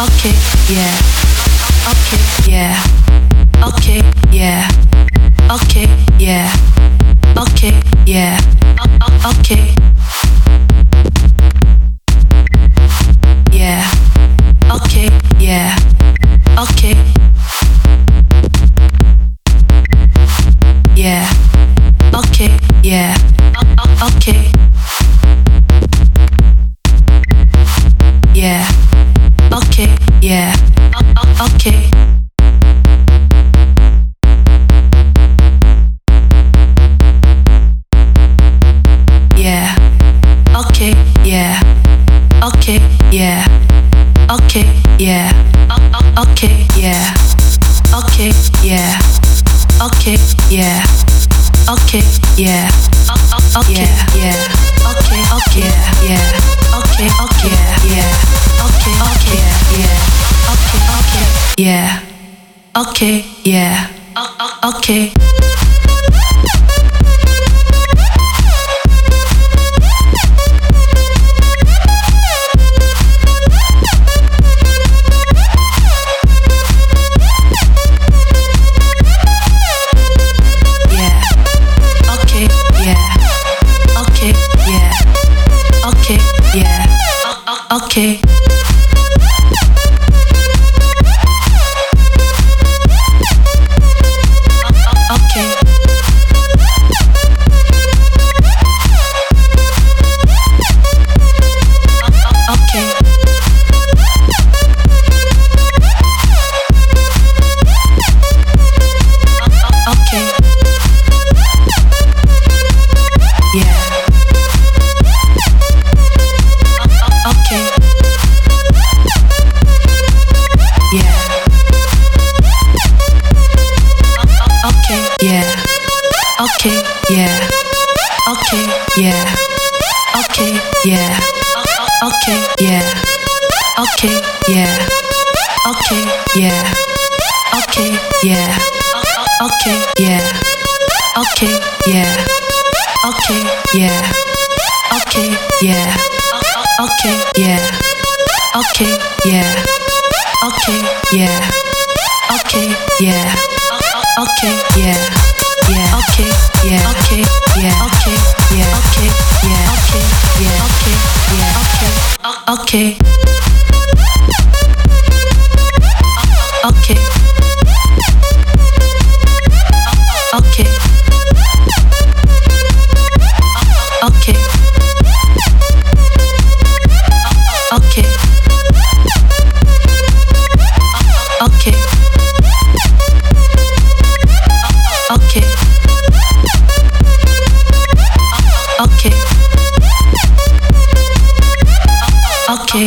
Okay, yeah. Okay, yeah. Okay, yeah. Okay, yeah. Okay, yeah. Okay, yeah. Okay, yeah. Okay, yeah. Okay, yeah. Okay, yeah. Okay, okay, yeah. Okay, okay, yeah. Okay, okay, yeah. Okay, okay, yeah. Okay, yeah. Okay. Okay. Okay. Okay. Yeah. Okay. Yeah. Okay. Yeah. Okay. Yeah. Okay. Yeah. Okay. Yeah. Okay. Yeah. Okay. Yeah. Okay. Yeah. Okay. Yeah. Okay. Yeah. Okay. Yeah. Okay. Yeah. Yeah. Okay. Yeah. Yeah. Okay. Yeah. Okay. Yeah. Okay. Yeah. Okay. Yeah. Okay. Yeah. Okay. Yeah. Okay. Okay. Okay. Okay. Okay. Okay.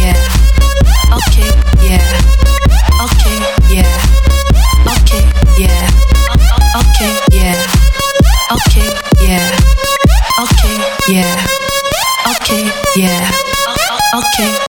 Yeah. Okay. Yeah. Okay. Yeah. Okay.